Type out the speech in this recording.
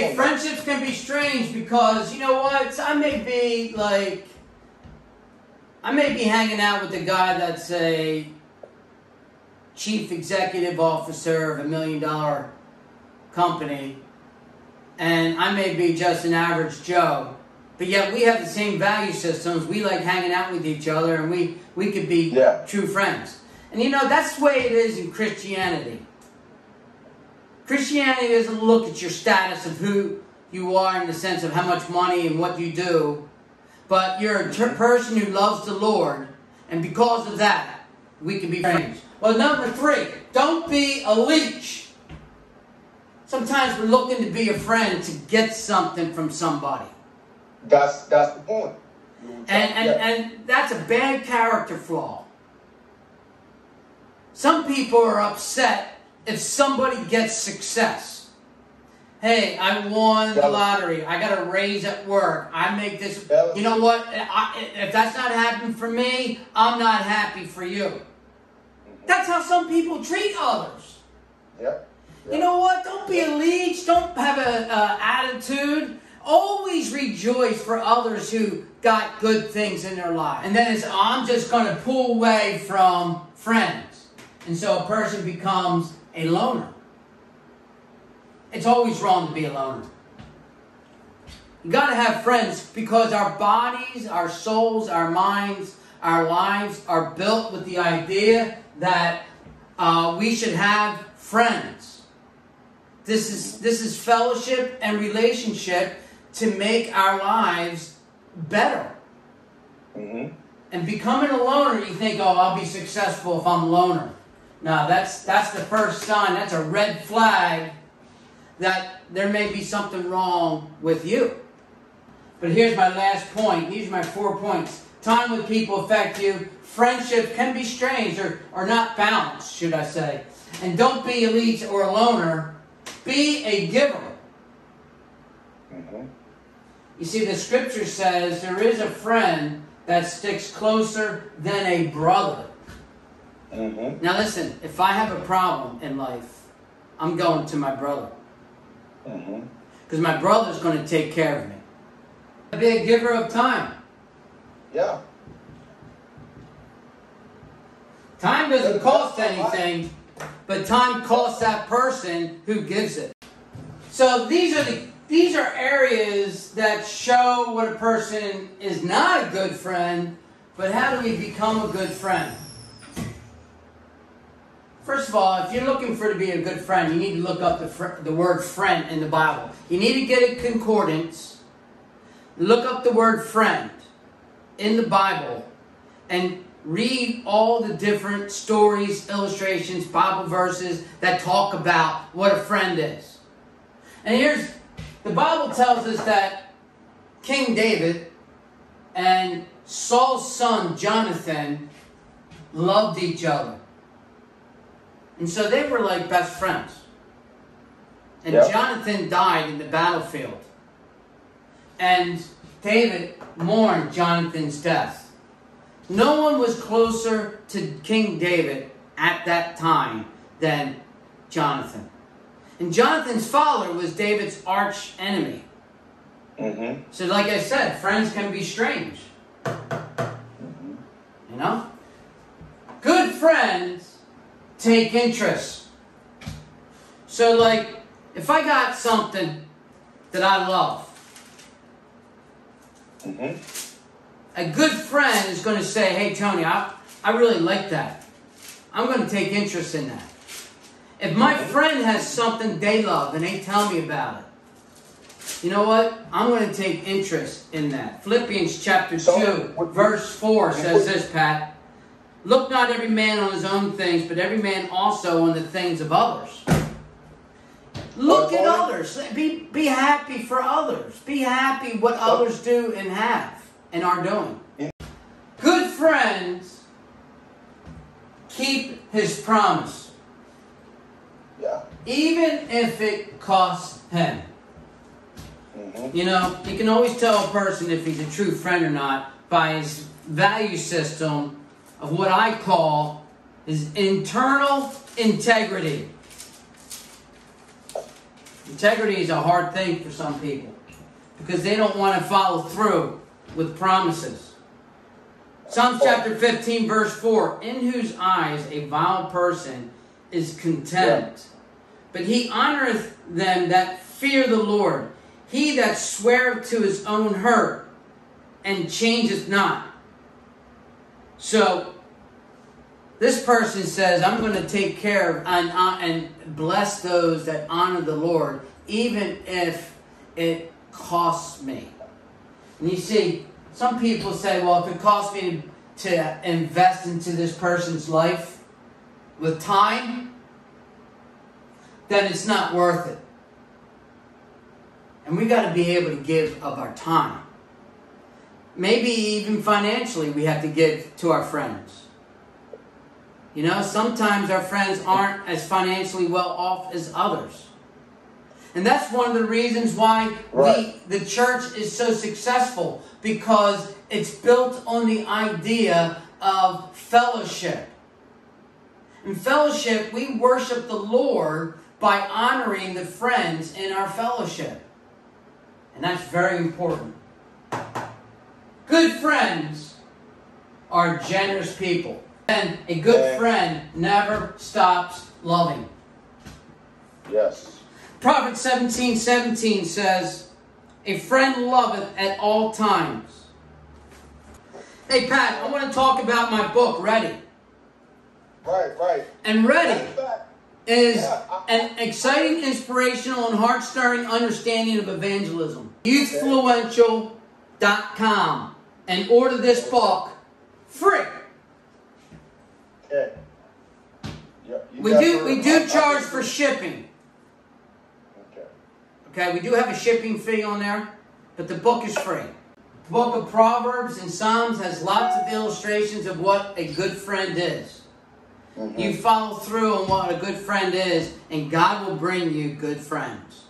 Hey, friendships can be strange because you know what? I may be like, I may be hanging out with a guy that's a chief executive officer of a million dollar company, and I may be just an average Joe. But yet we have the same value systems. We like hanging out with each other, and we we could be Yeah. true friends. And you know that's the way it is in Christianity. Christianity doesn't look at your status of who you are in the sense of how much money and what you do, but you're a ter- person who loves the Lord, and because of that, we can be friends. Well, number three, don't be a leech. Sometimes we're looking to be a friend to get something from somebody. That's that's the point. And, and, Yeah. and that's a bad character flaw. Some people are upset if somebody gets success. Hey, I won the lottery. I got a raise at work. I make this. You know what? I, if that's not happening for me, I'm not happy for you. That's how some people treat others. Yep. You know what? Don't be a leech. Don't have a uh, attitude. Always rejoice for others who got good things in their life. And then it's, I'm just going to pull away from friends. And so a person becomes a loner. It's always wrong to be a loner. You got to have friends because our bodies, our souls, our minds, our lives are built with the idea that uh, we should have friends. This is this is fellowship and relationship to make our lives better. Mm-hmm. And becoming a loner, you think, oh, I'll be successful if I'm a loner. No, that's that's the first sign. That's a red flag that there may be something wrong with you. But here's my last point. These are my four points. Time with people affect you. Friendship can be strange or, or not balanced, should I say. And don't be a leech or a loner. Be a giver. Mm-hmm. You see, the scripture says there is a friend that sticks closer than a brother. Mm-hmm. Now, listen, if I have a problem in life, I'm going to my brother. Mm-hmm. Because my brother's going to take care of me. Be a giver of time. Yeah. Time doesn't cost anything, but time costs that person who gives it. So these are the these are areas that show what a person is not a good friend, but how do we become a good friend? First of all, if you're looking for to be a good friend, you need to look up the, fr- the word friend in the Bible. You need to get a concordance, look up the word friend in the Bible, and read all the different stories, illustrations, Bible verses that talk about what a friend is. And here's the Bible tells us that King David and Saul's son Jonathan loved each other. And so they were like best friends. And Yep. Jonathan died in the battlefield. And David mourned Jonathan's death. No one was closer to King David at that time than Jonathan. And Jonathan's father was David's arch enemy. Mm-hmm. So, like I said, friends can be strange. You know? Good friends take interest. So, like, if I got something that I love, Mm-hmm. a good friend is going to say, hey, Tony, I, I really like that. I'm going to take interest in that. If my friend has something they love and they tell me about it, you know what? I'm going to take interest in that. Philippians chapter So, 2, what- verse 4 says this, Pat. Look not every man on his own things, but every man also on the things of others. Look at others. Be, be happy for others. Be happy what others do and have and are doing. Good friends keep his promise, Yeah. even if it costs him. Mm-hmm. You know, you can always tell a person if he's a true friend or not by his value system of what I call his internal integrity. Integrity is a hard thing for some people because they don't want to follow through with promises. Psalms chapter 15, verse 4 In whose eyes a vile person is contempt, but he honoreth them that fear the Lord. He that sweareth to his own hurt and changeth not. So, this person says, I'm going to take care of and, uh, and bless those that honor the Lord, even if it costs me. And you see, some people say, well, if it costs me to invest into this person's life with time, then it's not worth it. And we got to be able to give of our time. Maybe even financially, we have to give to our friends. You know, sometimes our friends aren't as financially well off as others. And that's one of the reasons why Right. we the church is so successful because it's built on the idea of fellowship. In fellowship, we worship the Lord by honoring the friends in our fellowship. And that's very important. Good friends are generous people. And a good friend never stops loving. Yes. Proverbs 17 17 says, A friend loveth at all times. Hey, Pat, I want to talk about my book, Ready. Right, right. And Ready is Yeah, I- an exciting, inspirational, and heart stirring understanding of evangelism. Youthfluential.com and order this book free. Okay. Yeah, We do we do charge for shipping. Okay. Okay, we do have a shipping fee on there, but the book is free. The book of Proverbs and Psalms has lots of illustrations of what a good friend is. Mhm. You follow through on what a good friend is, and God will bring you good friends.